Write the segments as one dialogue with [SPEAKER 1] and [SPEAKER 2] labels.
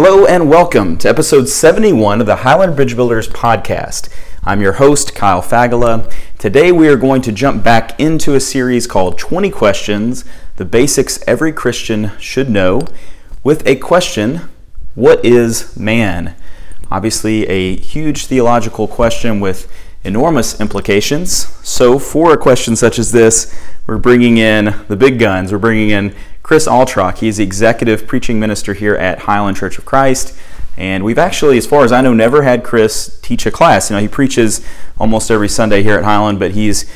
[SPEAKER 1] Hello and welcome to episode 71 of the Highland Bridge Builders podcast. I'm your host, Kyle Fagala. Today we are going to jump back into a series called 20 Questions The Basics Every Christian Should Know, with a question What is man? Obviously, a huge theological question with enormous implications. So, for a question such as this, we're bringing in the big guns. We're bringing in Chris Altrock. He's the executive preaching minister here at Highland Church of Christ. And we've actually, as far as I know, never had Chris teach a class. You know, he preaches almost every Sunday here at Highland, but he's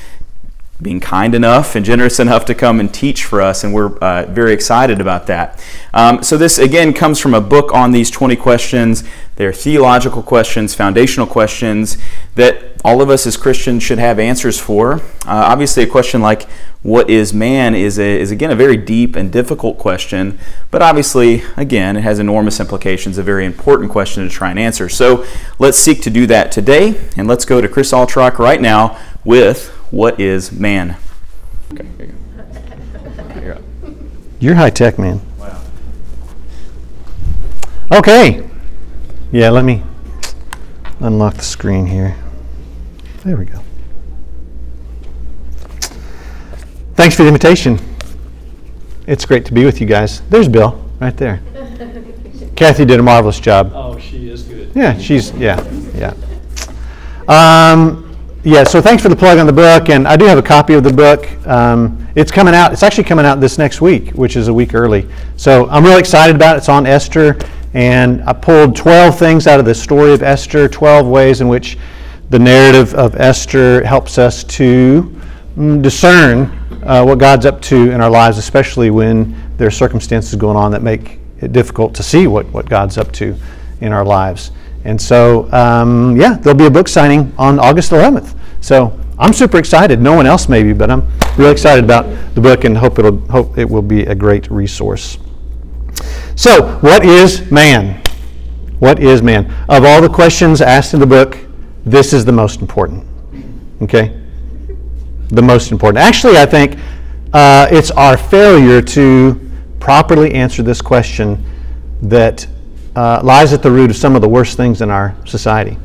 [SPEAKER 1] being kind enough and generous enough to come and teach for us, and we're uh, very excited about that. Um, so, this again comes from a book on these 20 questions. They're theological questions, foundational questions that all of us as Christians should have answers for. Uh, obviously, a question like what is man is, a, is again a very deep and difficult question, but obviously, again, it has enormous implications, a very important question to try and answer. So, let's seek to do that today, and let's go to Chris Altrock right now with what is man? Okay, here you
[SPEAKER 2] you You're high tech, man. Wow. Okay. Yeah, let me unlock the screen here. There we go. Thanks for the invitation. It's great to be with you guys. There's Bill, right there. Kathy did a marvelous job.
[SPEAKER 3] Oh, she is good.
[SPEAKER 2] Yeah, she's, yeah, yeah. Um, yeah, so thanks for the plug on the book, and I do have a copy of the book. Um, it's coming out. It's actually coming out this next week, which is a week early. So I'm really excited about it. It's on Esther, and I pulled 12 things out of the story of Esther, 12 ways in which the narrative of Esther helps us to mm, discern uh, what God's up to in our lives, especially when there are circumstances going on that make it difficult to see what, what God's up to in our lives. And so, um, yeah, there'll be a book signing on August 11th. So I'm super excited. No one else maybe, but I'm really excited about the book and hope it'll hope it will be a great resource. So, what is man? What is man? Of all the questions asked in the book, this is the most important. Okay? The most important. Actually, I think uh, it's our failure to properly answer this question that uh, lies at the root of some of the worst things in our society.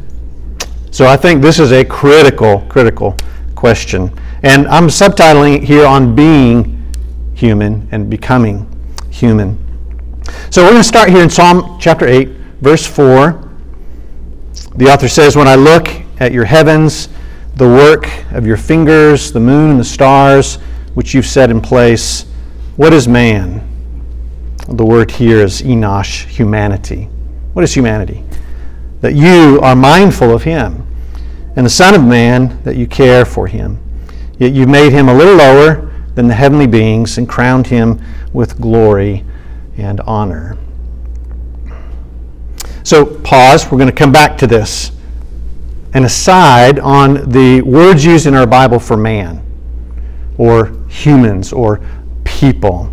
[SPEAKER 2] So I think this is a critical, critical question. And I'm subtitling here on being human and becoming human. So we're going to start here in Psalm chapter 8, verse 4. The author says, When I look at your heavens, the work of your fingers, the moon and the stars, which you've set in place, what is man? The word here is enosh, humanity. What is humanity? That you are mindful of him, and the Son of Man, that you care for him. Yet you made him a little lower than the heavenly beings and crowned him with glory and honor. So, pause. We're going to come back to this. An aside on the words used in our Bible for man, or humans, or people.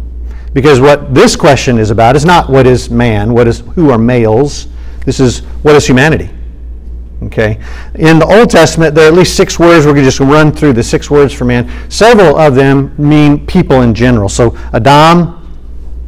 [SPEAKER 2] Because what this question is about is not what is man, what is who are males. This is what is humanity. Okay. In the Old Testament, there are at least six words. We're going to just run through the six words for man. Several of them mean people in general. So Adam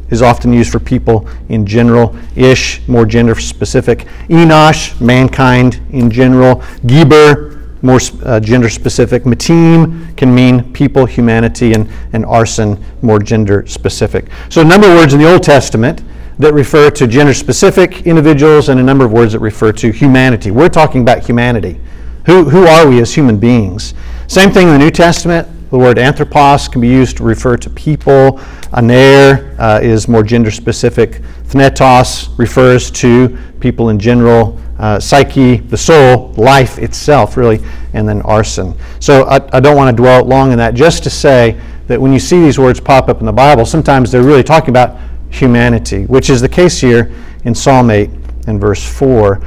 [SPEAKER 2] is often used for people in general. Ish, more gender specific. Enosh, mankind in general. Geber, more uh, gender specific. Matim can mean people, humanity, and, and arson, more gender specific. So, a number of words in the Old Testament that refer to gender specific individuals and a number of words that refer to humanity. We're talking about humanity. Who, who are we as human beings? Same thing in the New Testament. The word anthropos can be used to refer to people. Aner uh, is more gender specific. Thnetos refers to people in general. Uh, psyche, the soul, life itself, really, and then arsen. So I, I don't want to dwell long on that, just to say that when you see these words pop up in the Bible, sometimes they're really talking about humanity, which is the case here in Psalm 8 and verse 4.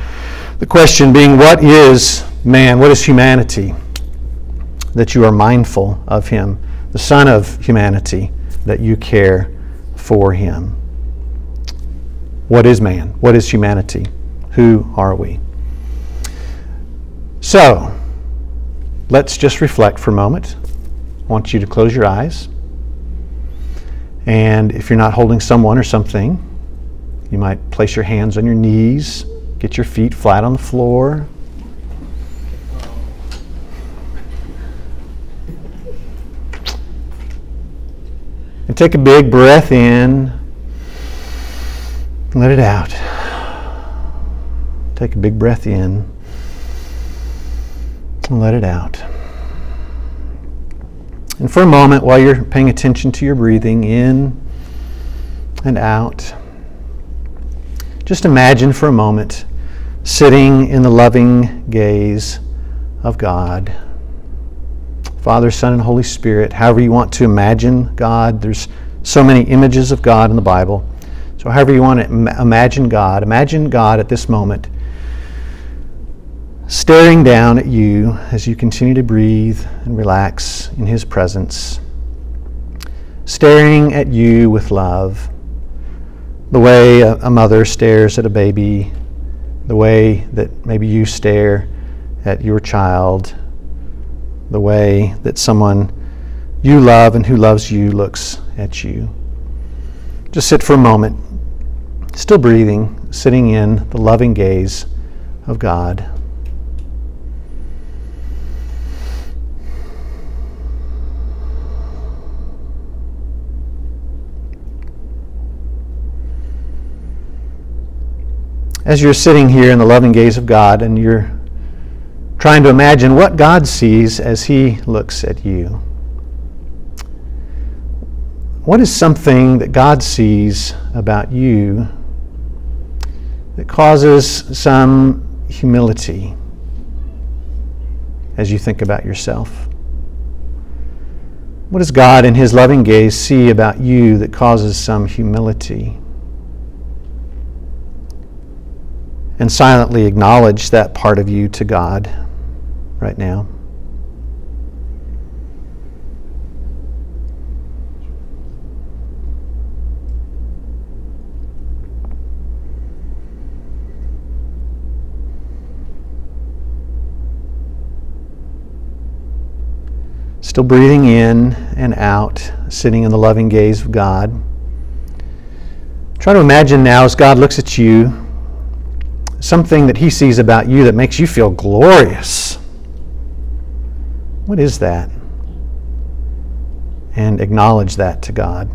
[SPEAKER 2] The question being, what is man? What is humanity? That you are mindful of him, the Son of humanity, that you care for him. What is man? What is humanity? Who are we? So, let's just reflect for a moment. I want you to close your eyes. And if you're not holding someone or something, You might place your hands on your knees, get your feet flat on the floor. And take a big breath in. Let it out. Take a big breath in. And let it out. And for a moment, while you're paying attention to your breathing in and out, just imagine for a moment sitting in the loving gaze of God. Father, Son, and Holy Spirit, however you want to imagine God. There's so many images of God in the Bible. So, however you want to imagine God, imagine God at this moment staring down at you as you continue to breathe and relax in His presence, staring at you with love, the way a, mother stares at a baby, the way that maybe you stare at your child the way that someone you love and who loves you looks at you. Just sit for a moment, still breathing, sitting in the loving gaze of God. As you're sitting here in the loving gaze of God and you're trying to imagine what God sees as He looks at you. What is something that God sees about you that causes some humility as you think about yourself? What does God in His loving gaze see about you that causes some humility? And silently acknowledge that part of you to God right now. Still breathing in and out, sitting in the loving gaze of God. Try to imagine now as God looks at you, something that He sees about you that makes you feel glorious what is that? And acknowledge that to God.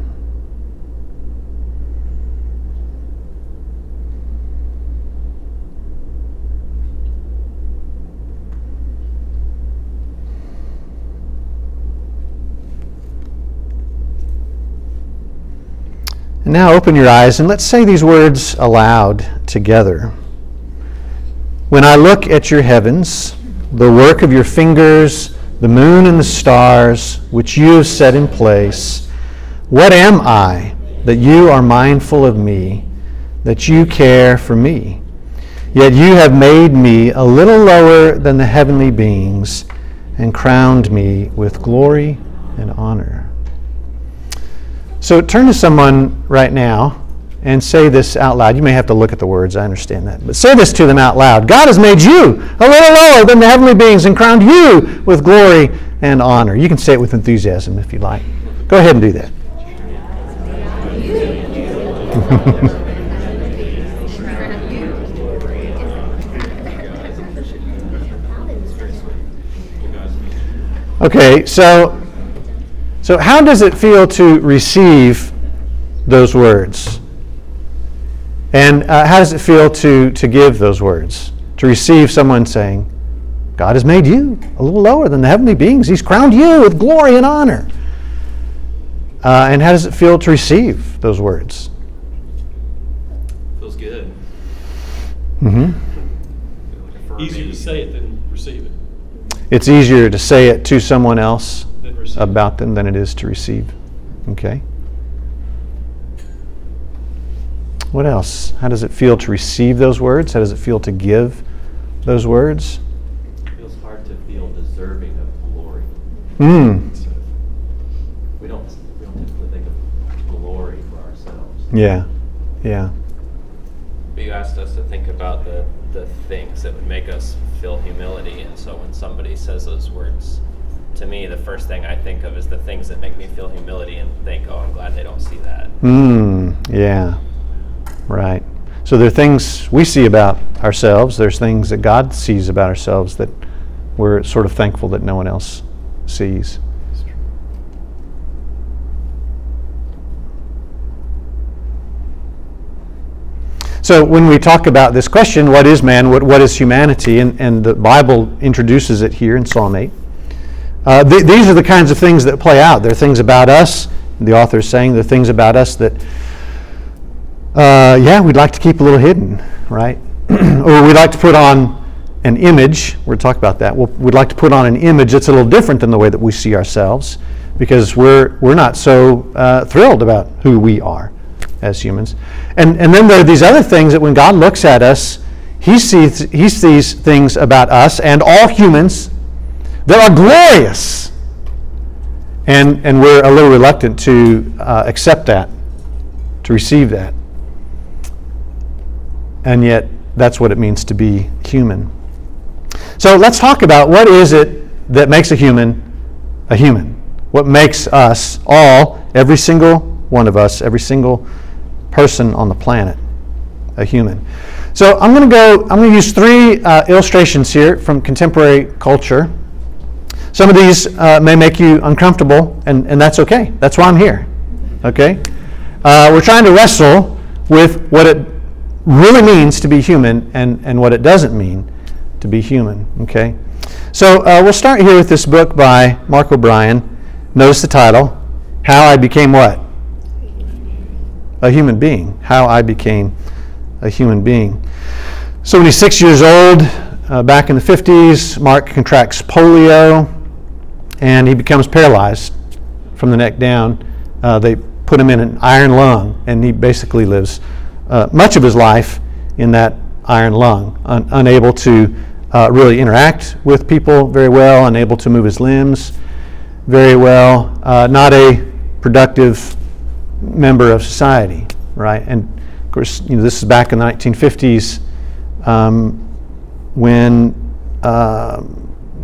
[SPEAKER 2] And now open your eyes and let's say these words aloud together. When I look at your heavens, the work of your fingers, the moon and the stars which you have set in place. What am I that you are mindful of me, that you care for me? Yet you have made me a little lower than the heavenly beings and crowned me with glory and honor. So turn to someone right now and say this out loud. You may have to look at the words, I understand that. But say this to them out loud God has made you a little lower than the heavenly beings and crowned you with glory and honor. You can say it with enthusiasm if you like. Go ahead and do that. okay, so so how does it feel to receive those words? And uh, how does it feel to, to give those words? To receive someone saying, God has made you a little lower than the heavenly beings. He's crowned you with glory and honor. Uh, and how does it feel to receive those words?
[SPEAKER 3] Feels good.
[SPEAKER 2] Mm-hmm.
[SPEAKER 3] Easier to say it than receive it.
[SPEAKER 2] It's easier to say it to someone else about them than it is to receive. Okay. What else? How does it feel to receive those words? How does it feel to give those words?
[SPEAKER 4] It feels hard to feel deserving of glory.
[SPEAKER 2] Mm.
[SPEAKER 4] We don't we don't typically think of glory for ourselves.
[SPEAKER 2] Yeah. Yeah.
[SPEAKER 3] But you asked us to think about the, the things that would make us feel humility. And so when somebody says those words to me, the first thing I think of is the things that make me feel humility and think, oh, I'm glad they don't see that.
[SPEAKER 2] Mm. Yeah. Right. So there are things we see about ourselves, there's things that God sees about ourselves that we're sort of thankful that no one else sees. So when we talk about this question, what is man, what, what is humanity, and, and the Bible introduces it here in Psalm 8, uh, th- these are the kinds of things that play out. There are things about us, the author is saying, there are things about us that, uh, yeah, we'd like to keep a little hidden, right? or we'd like to put on an image, we'll talk about that. We'll, we'd like to put on an image that's a little different than the way that we see ourselves because we're, we're not so uh, thrilled about who we are as humans. And, and then there are these other things that when God looks at us, he sees, he sees things about us and all humans that are glorious. And, and we're a little reluctant to uh, accept that, to receive that. And yet, that's what it means to be human. So let's talk about what is it that makes a human a human? What makes us all, every single one of us, every single person on the planet, a human? So I'm going to go, I'm going to use three uh, illustrations here from contemporary culture. Some of these uh, may make you uncomfortable, and, and that's okay. That's why I'm here. Okay? Uh, we're trying to wrestle with what it really means to be human and, and what it doesn't mean to be human. Okay? So uh, we'll start here with this book by Mark O'Brien. Notice the title How I Became What? A Human Being. How I Became a Human Being. So when he's six years old, uh, back in the 50s, Mark contracts polio and he becomes paralyzed from the neck down. Uh, they put him in an iron lung and he basically lives uh, much of his life in that iron lung, un- unable to uh, really interact with people very well, unable to move his limbs very well, uh, not a productive member of society, right? And of course, you know, this is back in the 1950s um, when uh,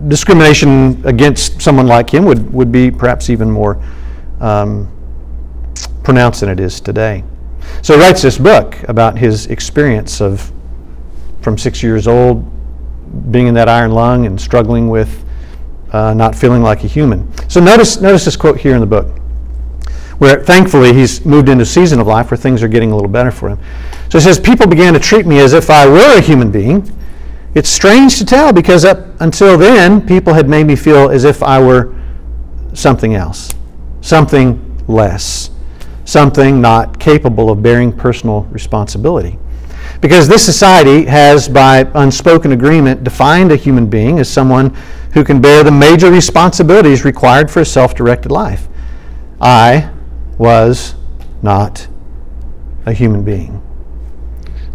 [SPEAKER 2] discrimination against someone like him would, would be perhaps even more um, pronounced than it is today. So he writes this book about his experience of from six years old being in that iron lung and struggling with uh, not feeling like a human. So notice, notice this quote here in the book, where thankfully he's moved into a season of life where things are getting a little better for him. So he says, People began to treat me as if I were a human being. It's strange to tell because up until then, people had made me feel as if I were something else, something less, something not capable of bearing personal responsibility. Because this society has, by unspoken agreement, defined a human being as someone who can bear the major responsibilities required for a self directed life. I was not a human being.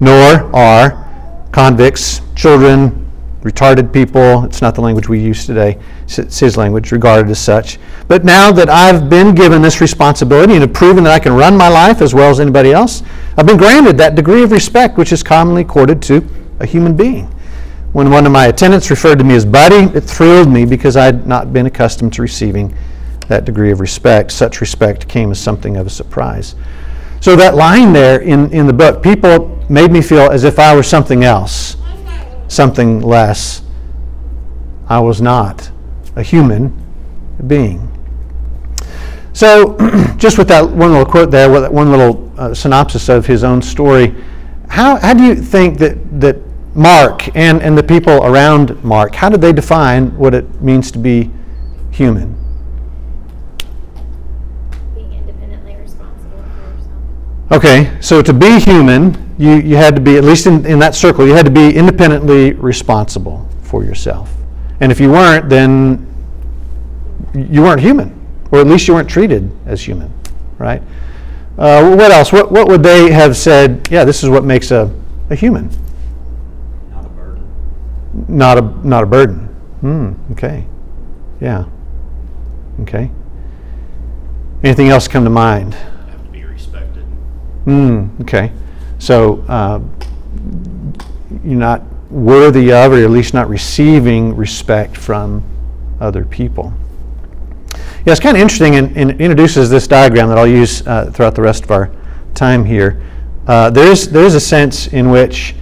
[SPEAKER 2] Nor are convicts, children, retarded people, it's not the language we use today, it's his language, regarded as such. But now that I've been given this responsibility and have proven that I can run my life as well as anybody else, I've been granted that degree of respect which is commonly accorded to a human being. When one of my attendants referred to me as buddy, it thrilled me because I had not been accustomed to receiving that degree of respect. Such respect came as something of a surprise. So that line there in, in the book, people made me feel as if I were something else something less. I was not a human being. So, just with that one little quote there, with that one little uh, synopsis of his own story, how, how do you think that, that Mark and, and the people around Mark, how did they define what it means to be human?
[SPEAKER 5] Being independently responsible for yourself.
[SPEAKER 2] Okay, so to be human, you, you had to be, at least in, in that circle, you had to be independently responsible for yourself. And if you weren't, then you weren't human, or at least you weren't treated as human, right? Uh, what else? What, what would they have said? Yeah, this is what makes a, a human,
[SPEAKER 4] Not a burden.
[SPEAKER 2] not a, not a burden. Hmm, okay. Yeah. Okay. Anything else come to mind?
[SPEAKER 6] have to be respected.
[SPEAKER 2] Mm, okay. So uh, you're not worthy of, or at least not receiving respect from other people. Yeah, it's kind of interesting, and, introduces this diagram that I'll use uh, throughout the rest of our time here. uh, there is there is a sense in which,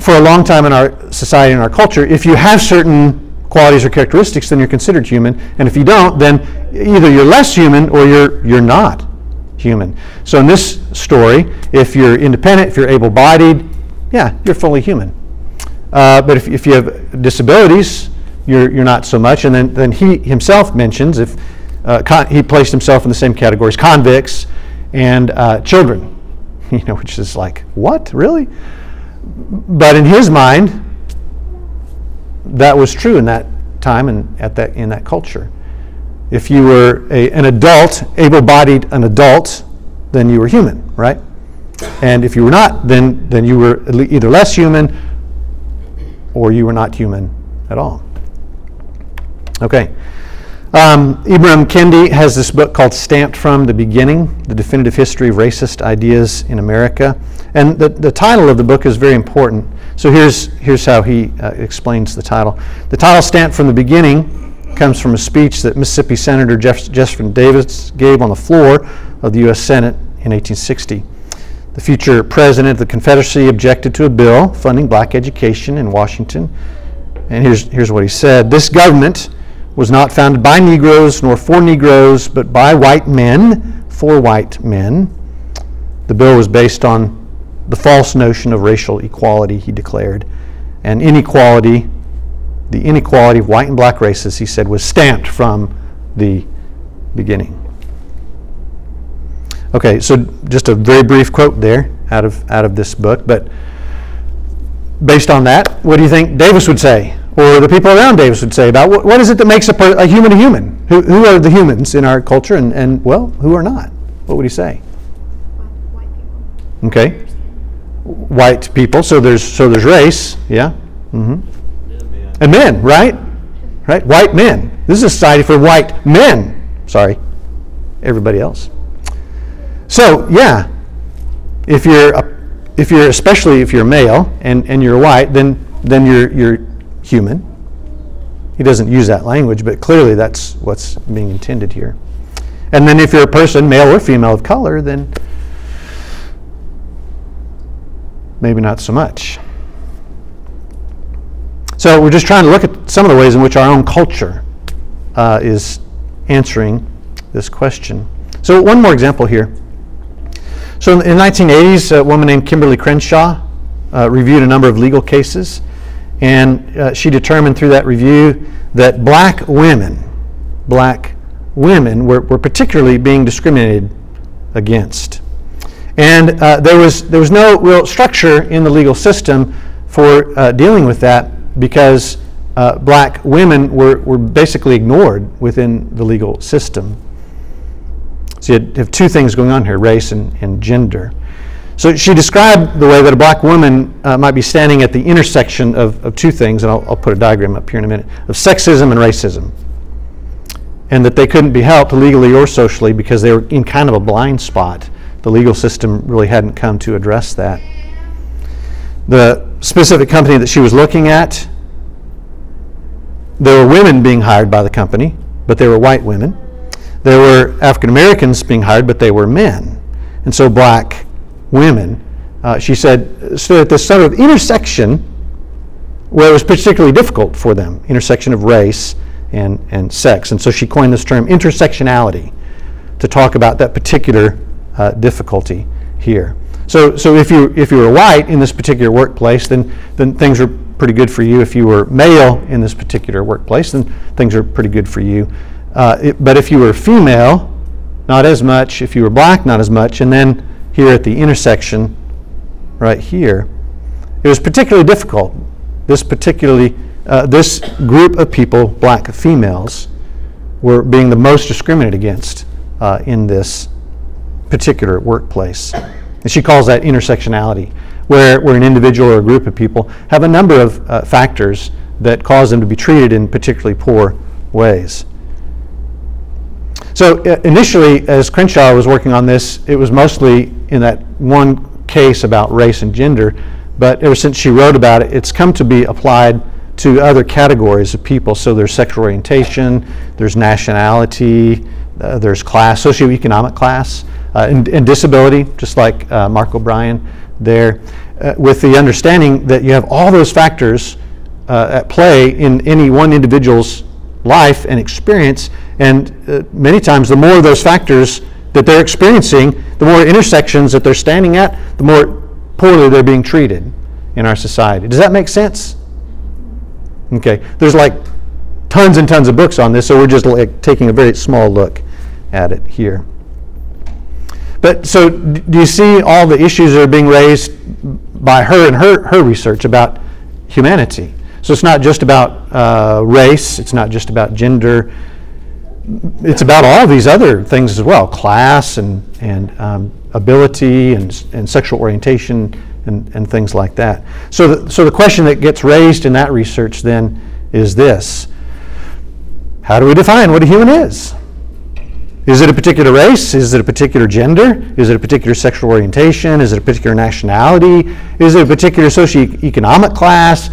[SPEAKER 2] for a long time in our society and our culture, if you have certain qualities or characteristics, then you're considered human, and if you don't, then either you're less human or you're you're not human. So in this story, if you're independent, if you're able-bodied, yeah, you're fully human. Uh, but if, if you have disabilities, you're, you're not so much. And then, then he himself mentions if uh, con- he placed himself in the same categories convicts and uh, children, you know, which is like, what, really? But in his mind, that was true in that time and at that, in that culture. If you were a, an adult, able bodied an adult, then you were human, right? And if you were not, then, then you were either less human or you were not human at all. Okay. Um, Ibram Kendi has this book called Stamped from the Beginning The Definitive History of Racist Ideas in America. And the, the title of the book is very important. So here's, here's how he uh, explains the title. The title, Stamped from the Beginning, comes from a speech that Mississippi Senator Jeff- Jefferson Davis gave on the floor of the U.S. Senate in 1860. The future president of the Confederacy objected to a bill funding black education in Washington. And here's, here's what he said This government was not founded by Negroes nor for Negroes, but by white men for white men. The bill was based on the false notion of racial equality, he declared, and inequality the inequality of white and black races, he said, was stamped from the beginning. Okay, so just a very brief quote there out of, out of this book, but based on that, what do you think Davis would say, or the people around Davis would say about what, what is it that makes a, per, a human a human? Who, who are the humans in our culture, and, and, well, who are not? What would he say?
[SPEAKER 5] White people.
[SPEAKER 2] Okay, white people, so there's, so there's race, yeah? Mm-hmm. And men, right? Right? White men. This is a society for white men. Sorry, everybody else. So, yeah, if you're, if you're especially if you're male and, and you're white, then, then you're, you're human. He doesn't use that language, but clearly that's what's being intended here. And then if you're a person, male or female of color, then maybe not so much. So we're just trying to look at some of the ways in which our own culture uh, is answering this question. So one more example here. So in the 1980s, a woman named Kimberlé Crenshaw uh, reviewed a number of legal cases, and uh, she determined through that review that black women, black women were, were particularly being discriminated against. And uh, there, was, there was no real structure in the legal system for uh, dealing with that because uh, black women were, were basically ignored within the legal system. So you have two things going on here race and, and gender. So she described the way that a black woman uh, might be standing at the intersection of, of two things, and I'll, I'll put a diagram up here in a minute, of sexism and racism. And that they couldn't be helped legally or socially because they were in kind of a blind spot. The legal system really hadn't come to address that. The specific company that she was looking at, there were women being hired by the company, but they were white women. There were African Americans being hired, but they were men. And so black women, uh, she said, stood at this sort of intersection where it was particularly difficult for them intersection of race and, and sex. And so she coined this term intersectionality to talk about that particular uh, difficulty here. So, so if you if you were white in this particular workplace, then then things are pretty good for you. If you were male in this particular workplace, then things are pretty good for you. Uh, it, but if you were female, not as much. If you were black, not as much. And then here at the intersection, right here, it was particularly difficult. This particularly uh, this group of people, black females, were being the most discriminated against uh, in this particular workplace. And she calls that intersectionality, where, where an individual or a group of people have a number of uh, factors that cause them to be treated in particularly poor ways. So uh, initially, as Crenshaw was working on this, it was mostly in that one case about race and gender, but ever since she wrote about it, it's come to be applied to other categories of people. So there's sexual orientation, there's nationality, uh, there's class, socioeconomic class, uh, and, and disability, just like uh, Mark O'Brien there, uh, with the understanding that you have all those factors uh, at play in any one individual's life and experience. And uh, many times, the more of those factors that they're experiencing, the more intersections that they're standing at, the more poorly they're being treated in our society. Does that make sense? Okay. There's like tons and tons of books on this, so we're just like taking a very small look at it here. But so, do you see all the issues that are being raised by her and her, her research about humanity? So it's not just about uh, race, it's not just about gender, it's about all these other things as well class and, and um, ability and, and sexual orientation and, and things like that. So the, so the question that gets raised in that research then is this How do we define what a human is? Is it a particular race? Is it a particular gender? Is it a particular sexual orientation? Is it a particular nationality? Is it a particular socioeconomic class?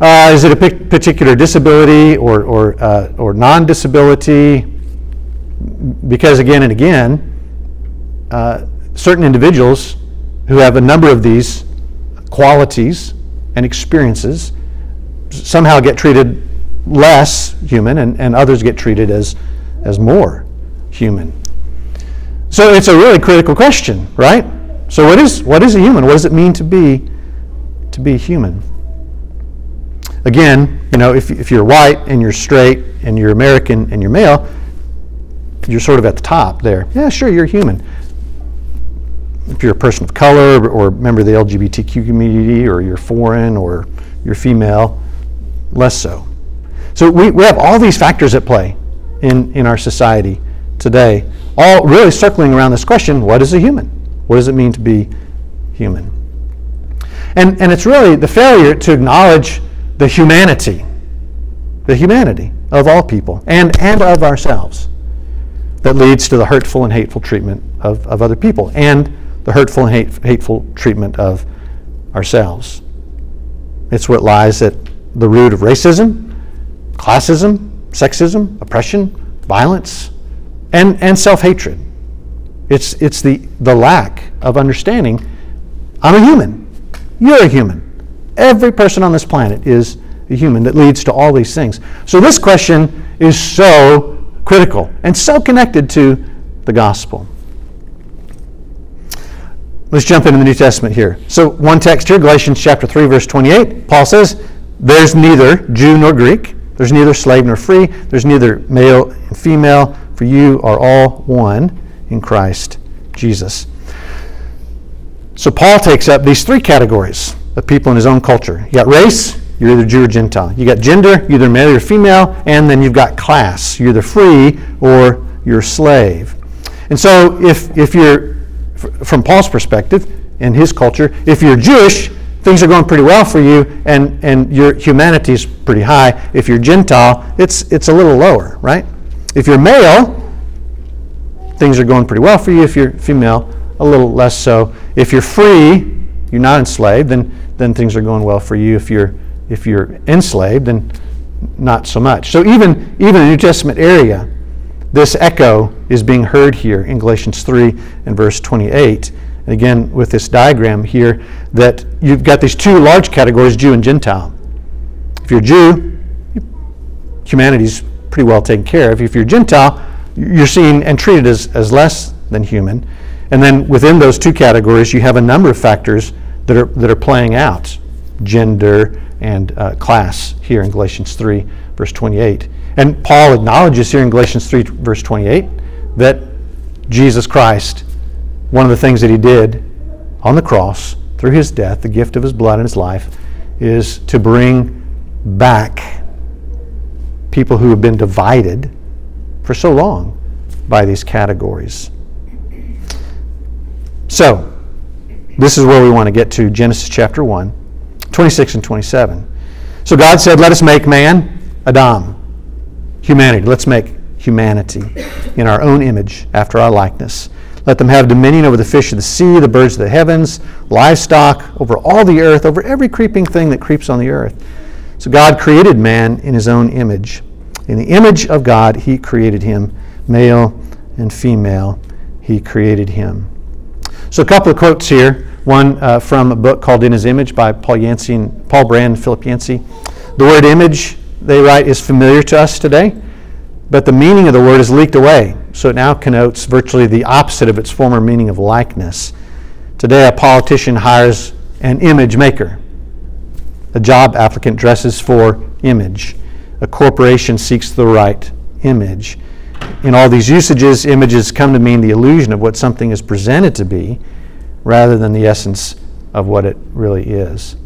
[SPEAKER 2] Uh, is it a particular disability or, or, uh, or non disability? Because again and again, uh, certain individuals who have a number of these qualities and experiences somehow get treated less human, and, and others get treated as, as more human. So it's a really critical question, right? So what is what is a human? What does it mean to be to be human? Again, you know, if, if you're white and you're straight and you're American and you're male, you're sort of at the top there. Yeah, sure, you're human. If you're a person of color or member of the LGBTQ community or you're foreign or you're female, less so. So we, we have all these factors at play in, in our society today, all really circling around this question what is a human? What does it mean to be human? And, and it's really the failure to acknowledge the humanity, the humanity of all people and, and of ourselves that leads to the hurtful and hateful treatment of, of other people and the hurtful and hate, hateful treatment of ourselves. It's what lies at the root of racism, classism, sexism, oppression, violence, and, and self hatred. It's, it's the, the lack of understanding I'm a human. You're a human. Every person on this planet is a human that leads to all these things. So, this question is so critical and so connected to the gospel. Let's jump into the New Testament here. So, one text here, Galatians chapter 3, verse 28, Paul says, There's neither Jew nor Greek, there's neither slave nor free, there's neither male and female, for you are all one in Christ Jesus. So, Paul takes up these three categories of people in his own culture. You got race, you're either Jew or Gentile. You got gender, you're either male or female, and then you've got class. You're either free or you're slave. And so, if, if you're, from Paul's perspective, in his culture, if you're Jewish, things are going pretty well for you, and, and your humanity is pretty high. If you're Gentile, it's, it's a little lower, right? If you're male, things are going pretty well for you. If you're female, a little less so. If you're free, you're not enslaved, then, then things are going well for you. If you're, if you're enslaved, then not so much. So even, even in New Testament area, this echo is being heard here in Galatians 3 and verse 28. And again, with this diagram here, that you've got these two large categories, Jew and Gentile. If you're Jew, humanity's pretty well taken care of. If you're Gentile, you're seen and treated as, as less than human. And then within those two categories, you have a number of factors that are, that are playing out gender and uh, class here in Galatians 3, verse 28. And Paul acknowledges here in Galatians 3, verse 28, that Jesus Christ, one of the things that he did on the cross through his death, the gift of his blood and his life, is to bring back people who have been divided for so long by these categories. So, this is where we want to get to Genesis chapter 1, 26 and 27. So God said, Let us make man, Adam, humanity. Let's make humanity in our own image, after our likeness. Let them have dominion over the fish of the sea, the birds of the heavens, livestock, over all the earth, over every creeping thing that creeps on the earth. So God created man in his own image. In the image of God, he created him, male and female, he created him. So, a couple of quotes here. One uh, from a book called In His Image by Paul Yancey and Paul Brand and Philip Yancey. The word image, they write, is familiar to us today, but the meaning of the word is leaked away. So it now connotes virtually the opposite of its former meaning of likeness. Today, a politician hires an image maker. A job applicant dresses for image. A corporation seeks the right image. In all these usages, images come to mean the illusion of what something is presented to be rather than the essence of what it really is.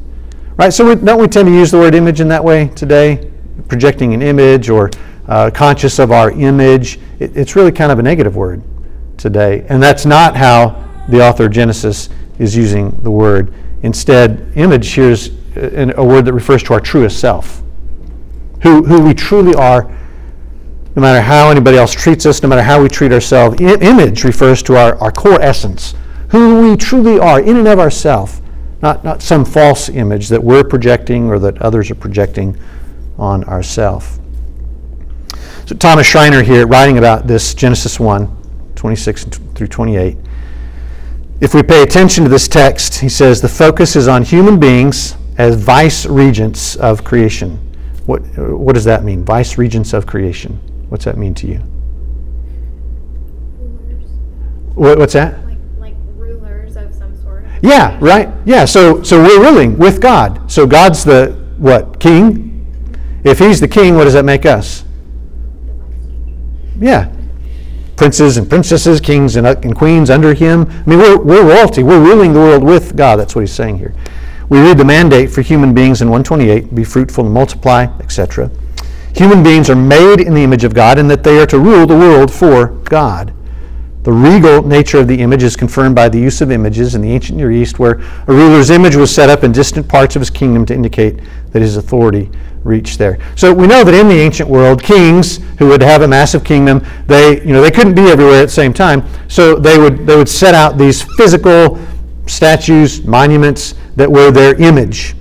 [SPEAKER 2] Right? So, we, don't we tend to use the word image in that way today? Projecting an image or uh, conscious of our image. It, it's really kind of a negative word today. And that's not how the author of Genesis is using the word. Instead, image here is a, a word that refers to our truest self, who, who we truly are no matter how anybody else treats us, no matter how we treat ourselves. I- image refers to our, our core essence, who we truly are in and of ourselves, not, not some false image that we're projecting or that others are projecting on ourselves. So Thomas Schreiner here, writing about this, Genesis 1, 26 through 28. If we pay attention to this text, he says the focus is on human beings as vice regents of creation. What, what does that mean? Vice regents of creation. What's that mean to you?
[SPEAKER 5] Rulers.
[SPEAKER 2] What, what's that?
[SPEAKER 5] Like, like rulers of some sort.
[SPEAKER 2] Yeah, right. Yeah, so so we're ruling with God. So God's the what? King? If he's the king, what does that make us? Yeah. Princes and princesses, kings and, uh, and queens under him. I mean, we're, we're royalty. We're ruling the world with God. That's what he's saying here. We read the mandate for human beings in 128 be fruitful and multiply, etc. Human beings are made in the image of God and that they are to rule the world for God. The regal nature of the image is confirmed by the use of images in the ancient Near East, where a ruler's image was set up in distant parts of his kingdom to indicate that his authority reached there. So we know that in the ancient world, kings who would have a massive kingdom, they you know they couldn't be everywhere at the same time. So they would they would set out these physical statues, monuments that were their image,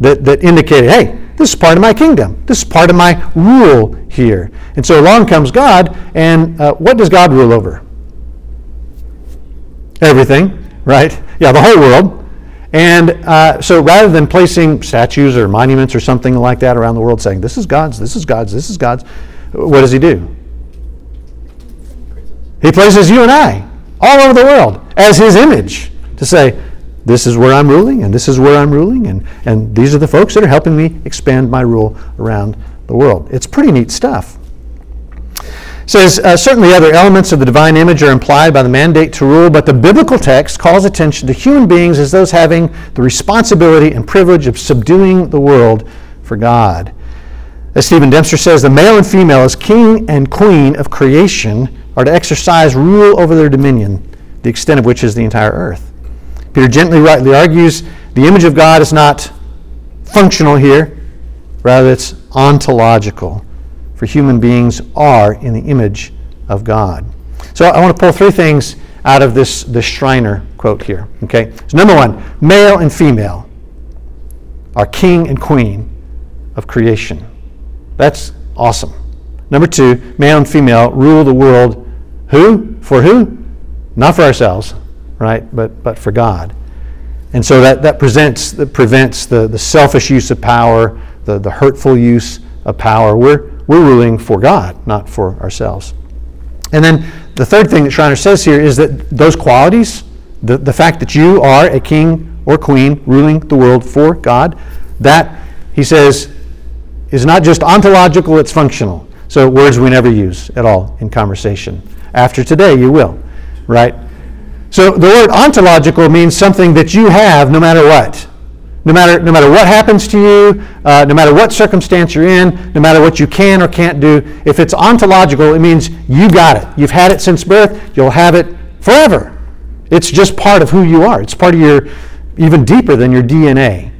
[SPEAKER 2] that, that indicated, hey, this is part of my kingdom. This is part of my rule here. And so along comes God, and uh, what does God rule over? Everything, right? Yeah, the whole world. And uh, so rather than placing statues or monuments or something like that around the world saying, this is God's, this is God's, this is God's, what does he do? He places you and I all over the world as his image to say, this is where I'm ruling, and this is where I'm ruling, and, and these are the folks that are helping me expand my rule around the world. It's pretty neat stuff. It says uh, certainly other elements of the divine image are implied by the mandate to rule, but the biblical text calls attention to human beings as those having the responsibility and privilege of subduing the world for God. As Stephen Dempster says, the male and female, as king and queen of creation, are to exercise rule over their dominion, the extent of which is the entire earth. Peter Gentry rightly argues the image of God is not functional here, rather, it's ontological. For human beings are in the image of God. So I want to pull three things out of this, this Schreiner quote here. Okay? So number one, male and female are king and queen of creation. That's awesome. Number two, male and female rule the world. Who? For who? Not for ourselves, right? But, but for God. And so that, that presents, that prevents the, the selfish use of power, the, the hurtful use of power. We're, we're ruling for God, not for ourselves. And then the third thing that Schreiner says here is that those qualities, the, the fact that you are a king or queen ruling the world for God, that, he says, is not just ontological, it's functional. So, words we never use at all in conversation. After today, you will, right? So, the word ontological means something that you have no matter what. No matter, no matter what happens to you, uh, no matter what circumstance you're in, no matter what you can or can't do, if it's ontological, it means you got it. You've had it since birth, you'll have it forever. It's just part of who you are. It's part of your, even deeper than your DNA.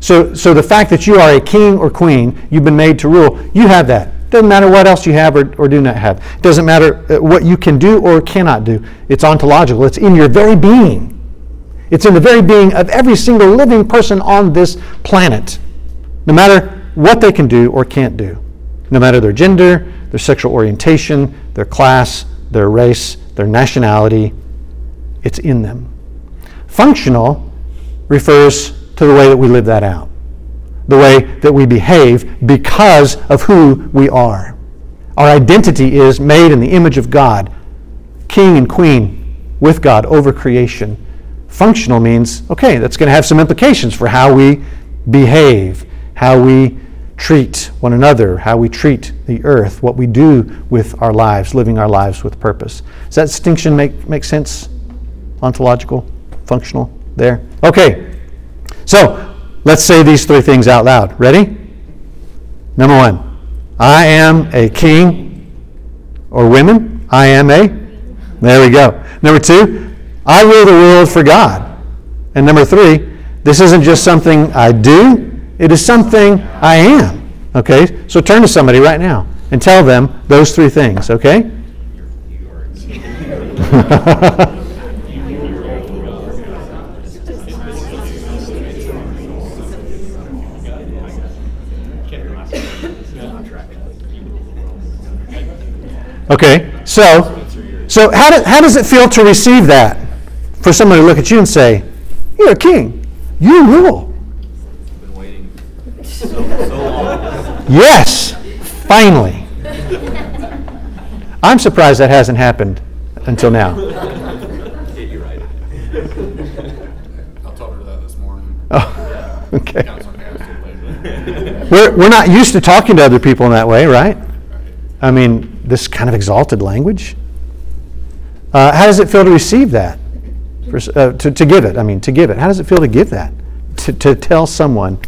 [SPEAKER 2] So, so the fact that you are a king or queen, you've been made to rule, you have that. It doesn't matter what else you have or, or do not have. It doesn't matter uh, what you can do or cannot do. It's ontological. It's in your very being. It's in the very being of every single living person on this planet, no matter what they can do or can't do, no matter their gender, their sexual orientation, their class, their race, their nationality. It's in them. Functional refers to the way that we live that out, the way that we behave because of who we are. Our identity is made in the image of God, king and queen with God over creation. Functional means, okay, that's going to have some implications for how we behave, how we treat one another, how we treat the earth, what we do with our lives, living our lives with purpose. Does that distinction make, make sense? Ontological, functional, there? Okay, so let's say these three things out loud. Ready? Number one, I am a king or women. I am a. There we go. Number two, I rule the world for God. And number three, this isn't just something I do, it is something I am. Okay? So turn to somebody right now and tell them those three things, okay? Okay, so, so how, do, how does it feel to receive that? For someone to look at you and say, You're a king, you rule.
[SPEAKER 4] Been waiting so, so long.
[SPEAKER 2] Yes, finally. I'm surprised that hasn't happened until now.
[SPEAKER 4] Get you right.
[SPEAKER 6] I'll tell her that this morning.
[SPEAKER 2] Oh, okay.
[SPEAKER 6] Council passed it lately.
[SPEAKER 2] We're, we're not used to talking to other people in that way, right? I mean, this kind of exalted language. Uh, how does it feel to receive that? For, uh, to, to give it, I mean, to give it. How does it feel to give that? To, to tell someone,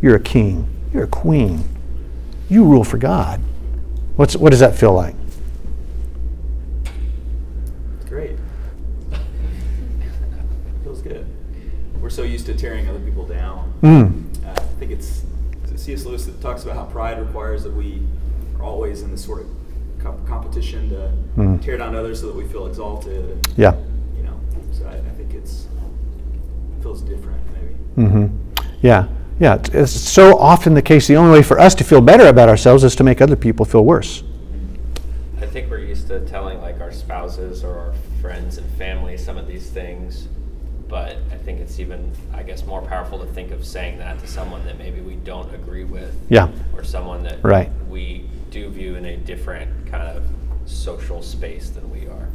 [SPEAKER 2] you're a king, you're a queen, you rule for God. What's, what does that feel like?
[SPEAKER 1] It's great. Feels good. We're so used to tearing other people down.
[SPEAKER 2] Mm.
[SPEAKER 1] Uh, I think it's C.S. Lewis that talks about how pride requires that we are always in this sort of comp- competition to
[SPEAKER 2] Mm.
[SPEAKER 1] tear down others so that we feel exalted. And,
[SPEAKER 2] Yeah.
[SPEAKER 1] You know, so I, I think it's it feels different maybe.
[SPEAKER 2] Mm-hmm. Yeah, yeah. It's, it's so often the case. The only way for us to feel better about ourselves is to make other people feel worse.
[SPEAKER 3] I think we're used to telling like our spouses or our friends and family some of these things, but I think it's even, I guess, more powerful to think of saying that to someone that maybe we don't agree with.
[SPEAKER 2] Yeah.
[SPEAKER 3] Or someone that
[SPEAKER 2] Right.
[SPEAKER 3] we do view in a different kind of social space than we are.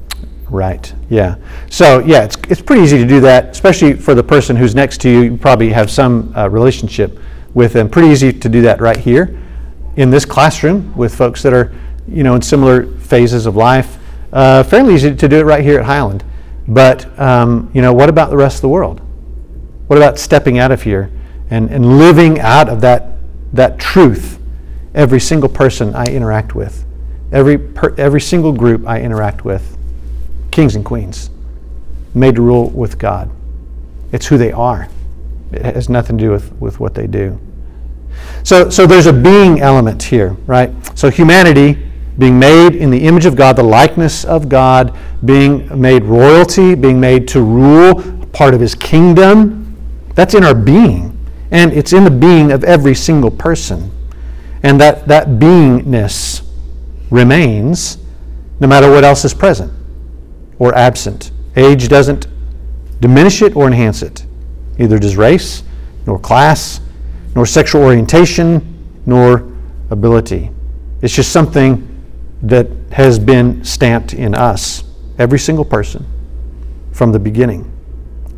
[SPEAKER 2] Right. Yeah. So yeah, it's it's pretty easy to do that, especially for the person who's next to you. You probably have some uh, relationship with them. Pretty easy to do that right here, in this classroom with folks that are, you know, in similar phases of life. Uh, fairly easy to do it right here at Highland. But um, you know, what about the rest of the world? What about stepping out of here and, and living out of that that truth? Every single person I interact with, every per, every single group I interact with kings and queens, made to rule with God. It's who they are. It has nothing to do with, with what they do. So, so there's a being element here, right? So humanity being made in the image of God, the likeness of God, being made royalty, being made to rule, part of his kingdom, that's in our being. And it's in the being of every single person. And that, that beingness remains no matter what else is present or absent. Age doesn't diminish it or enhance it. Neither does race, nor class, nor sexual orientation, nor ability. It's just something that has been stamped in us, every single person, from the beginning.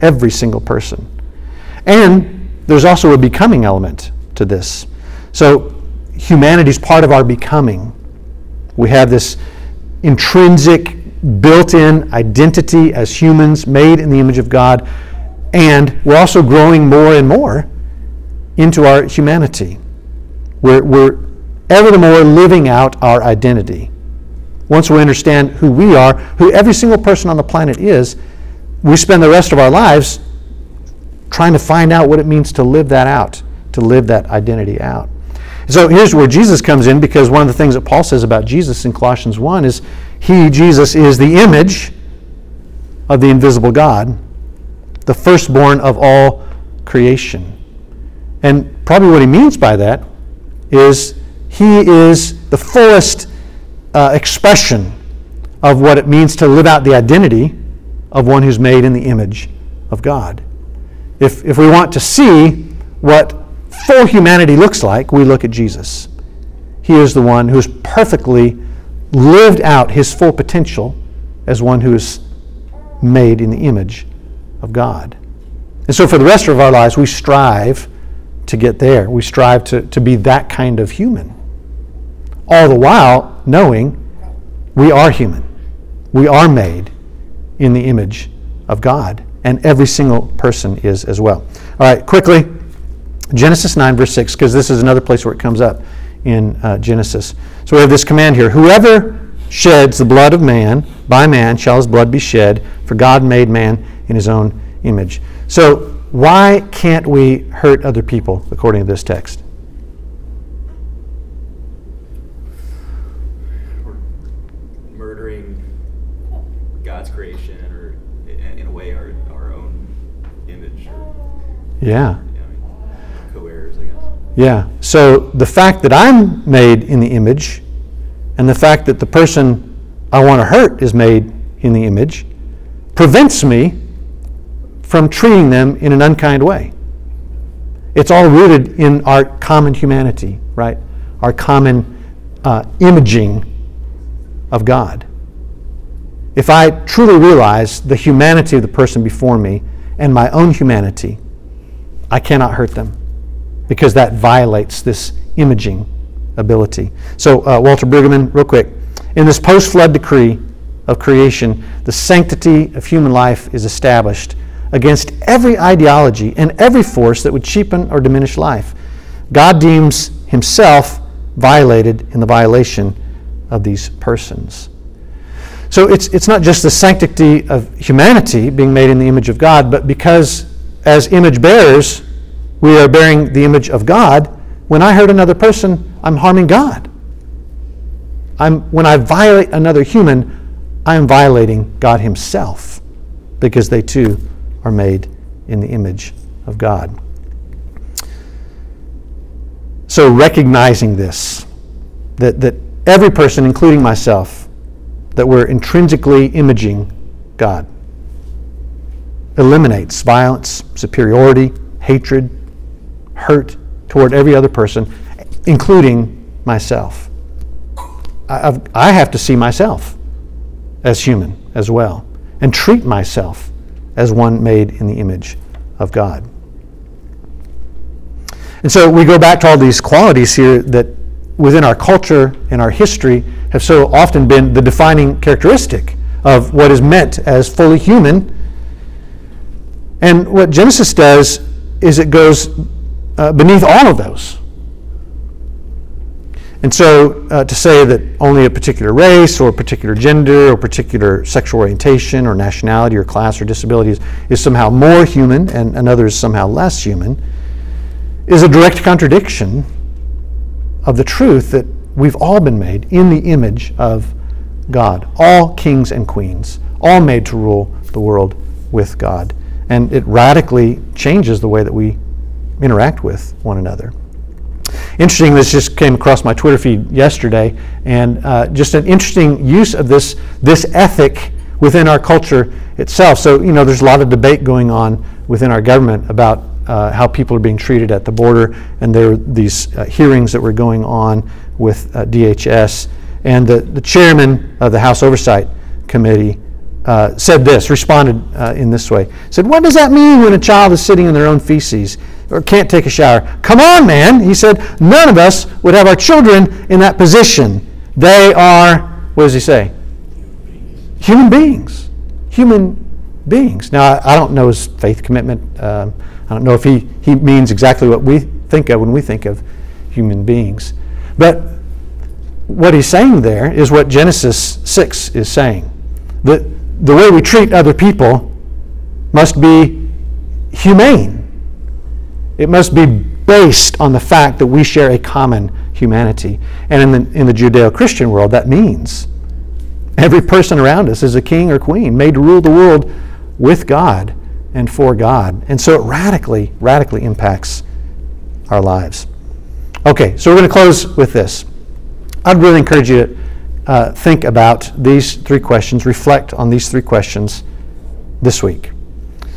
[SPEAKER 2] Every single person. And there's also a becoming element to this. So humanity's part of our becoming. We have this intrinsic, built in identity as humans made in the image of God, and we're also growing more and more into our humanity. We're, we're ever the more living out our identity. Once we understand who we are, who every single person on the planet is, we spend the rest of our lives trying to find out what it means to live that out, to live that identity out. So here's where Jesus comes in because one of the things that Paul says about Jesus in Colossians 1 is he, Jesus, is the image of the invisible God, the firstborn of all creation. And probably what he means by that is he is the fullest uh, expression of what it means to live out the identity of one who's made in the image of God. If, if we want to see what full humanity looks like, we look at Jesus. He is the one who has perfectly lived out his full potential as one who is made in the image of God. And so for the rest of our lives, we strive to get there. We strive to, to be that kind of human. All the while knowing we are human. We are made in the image of God. And every single person is as well. All right, quickly Genesis 9, verse 6, because this is another place where it comes up in uh, Genesis. So we have this command here Whoever sheds the blood of man, by man shall his blood be shed, for God made man in his own image. So why can't we hurt other people according to this text?
[SPEAKER 1] Murdering God's creation, or in in a way, our, our own image,
[SPEAKER 2] Yeah.
[SPEAKER 1] you know, co-heirs, I guess.
[SPEAKER 2] Yeah. So the fact that I'm made in the image and the fact that the person I want to hurt is made in the image prevents me from treating them in an unkind way. It's all rooted in our common humanity, right? Our common uh, imaging of God. If I truly realize the humanity of the person before me and my own humanity, I cannot hurt them because that violates this imaging ability. So, uh, Walter Brueggemann, real quick. In this post flood decree of creation, the sanctity of human life is established against every ideology and every force that would cheapen or diminish life. God deems himself violated in the violation of these persons. So it's, it's not just the sanctity of humanity being made in the image of God, but because as image bearers, we are bearing the image of God, when I hurt another person, I'm harming God. I'm, when I violate another human, I am violating God Himself because they too are made in the image of God. So, recognizing this, that, that every person, including myself, that we're intrinsically imaging God, eliminates violence, superiority, hatred, hurt toward every other person, including myself. I, I've, I have to see myself as human as well and treat myself as one made in the image of God. And so we go back to all these qualities here that within our culture and our history have so often been the defining characteristic of what is meant as fully human. And what Genesis does is it goes uh, beneath all of those. And so uh, to say that only a particular race or a particular gender or particular sexual orientation or nationality or class or disability is, is somehow more human and another is somehow less human is a direct contradiction of the truth that we've all been made in the image of God. All kings and queens, all made to rule the world with God. And it radically changes the way that we interact with one another. Interesting, this just came across my Twitter feed yesterday, and uh, just an interesting use of this, this ethic within our culture itself. So, you know, there's a lot of debate going on within our government about uh, how people are being treated at the border, and there were these uh, hearings that were going on with uh, DHS. And the, the chairman of the House Oversight Committee uh, said this, responded uh, in this way. Said, What does that mean when a child is sitting in their own feces or can't take a shower? Come on, man. He said, None of us would have our children in that position. They are, what does he say? Human beings. Human beings. Now, I, I don't know his faith commitment. Um, I don't know if he, he means exactly what we think of when we think of human beings. But what he's saying there is what Genesis 6 is saying. That the way we treat other people must be humane. It must be based on the fact that we share a common humanity. And in the, in the Judeo Christian world, that means every person around us is a king or queen made to rule the world with God and for God. And so it radically, radically impacts our lives. Okay, so we're going to close with this. I'd really encourage you to uh, think about these three questions, reflect on these three questions this week.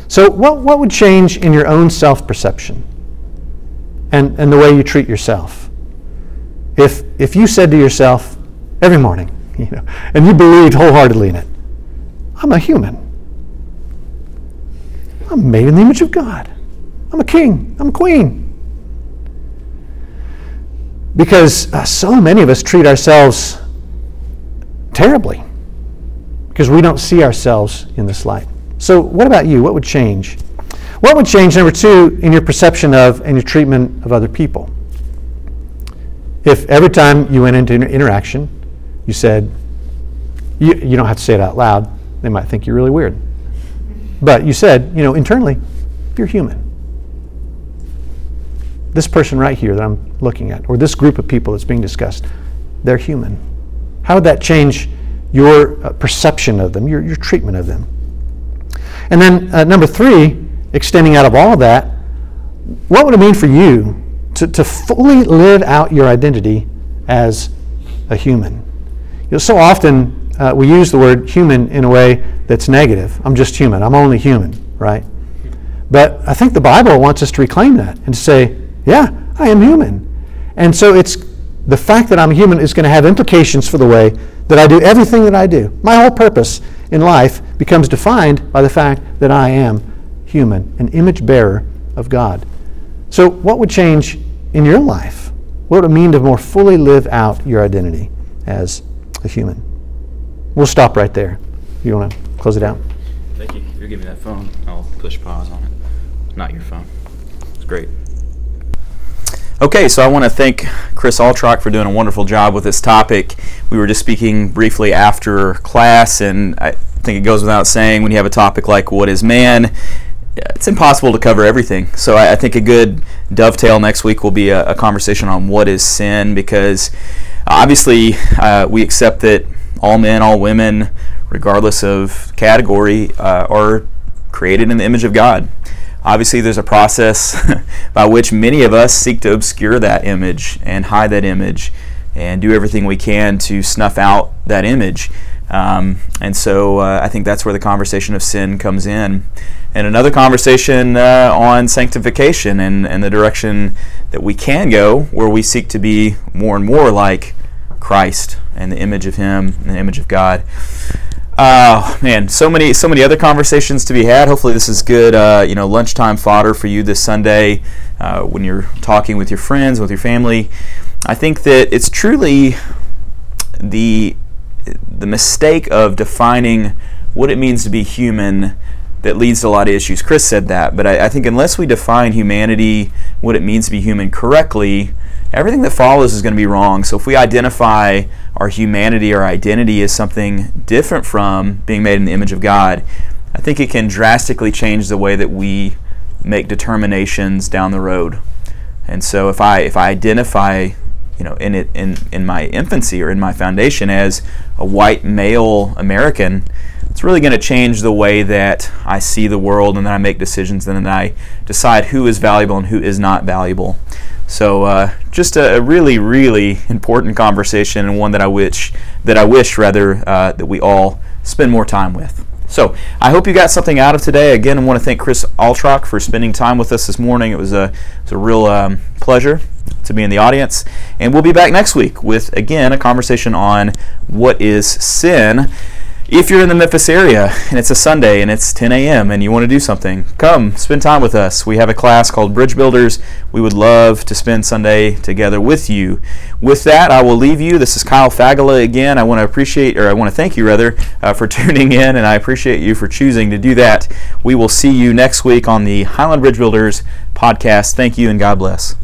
[SPEAKER 2] So, what, what would change in your own self perception and, and the way you treat yourself? If, if you said to yourself every morning, you know, and you believed wholeheartedly in it, I'm a human. I'm made in the image of God. I'm a king. I'm a queen. Because uh, so many of us treat ourselves terribly because we don't see ourselves in this light. So, what about you? What would change? What would change, number two, in your perception of and your treatment of other people? If every time you went into an interaction, you said, you, you don't have to say it out loud, they might think you're really weird. But you said, you know, internally, you're human. This person right here that I'm looking at, or this group of people that's being discussed, they're human. How would that change your uh, perception of them, your, your treatment of them? And then uh, number three, extending out of all of that, what would it mean for you to, to fully live out your identity as a human? You know, so often uh, we use the word human in a way that's negative. I'm just human. I'm only human, right? But I think the Bible wants us to reclaim that and say, yeah, I am human. And so it's the fact that I'm human is going to have implications for the way that I do everything that I do. My whole purpose in life becomes defined by the fact that I am human, an image bearer of God. So, what would change in your life? What would it mean to more fully live out your identity as a human? We'll stop right there. You want to close it out?
[SPEAKER 1] Thank you. If you're giving me that phone, I'll push pause on it. Not your phone. It's great. Okay, so I want to thank Chris Altrock for doing a wonderful job with this topic. We were just speaking briefly after class, and I think it goes without saying when you have a topic like what is man, it's impossible to cover everything. So I, I think a good dovetail next week will be a, a, conversation on what is sin, because obviously uh, we accept that all men, all women, regardless of category, uh, are created in the image of God. Obviously, there's a process by which many of us seek to obscure that image and hide that image and do everything we can to snuff out that image. Um, and so uh, I think that's where the conversation of sin comes in. And another conversation uh, on sanctification and, and the direction that we can go, where we seek to be more and more like Christ and the image of Him and the image of God. Uh, man, so many, so many other conversations to be had. Hopefully, this is good, uh, you know, lunchtime fodder for you this Sunday uh, when you're talking with your friends, with your family. I think that it's truly the the mistake of defining what it means to be human that leads to a lot of issues. Chris said that, but I, I think unless we define humanity, what it means to be human correctly, everything that follows is going to be wrong. So if we identify our humanity, our identity as something different from being made in the image of God, I think it can drastically change the way that we make determinations down the road. And so if I if I identify, you know, in it in in my infancy or in my foundation as a white male American, it's really going to change the way that I see the world and then I make decisions and then I decide who is valuable and who is not valuable. So uh, just a, a, really, really important conversation and one that I wish that I wish rather uh, that we all spend more time with. So I hope you got something out of today. Again, I want to thank Chris Altrock for spending time with us this morning. It was a, it was a real um, pleasure to be in the audience. And we'll be back next week with, again, a conversation on what is sin. If you're in the Memphis area and it's a Sunday and it's 10 a.m. and you want to do something, come spend time with us. We have a class called Bridge Builders. We would love to spend Sunday together with you. With that, I will leave you. This is Kyle Fagala again. I want to appreciate, or I want to thank you rather, uh, for tuning in, and I appreciate you for choosing to do that. We will see you next week on the Highland Bridge Builders podcast. Thank you and God bless.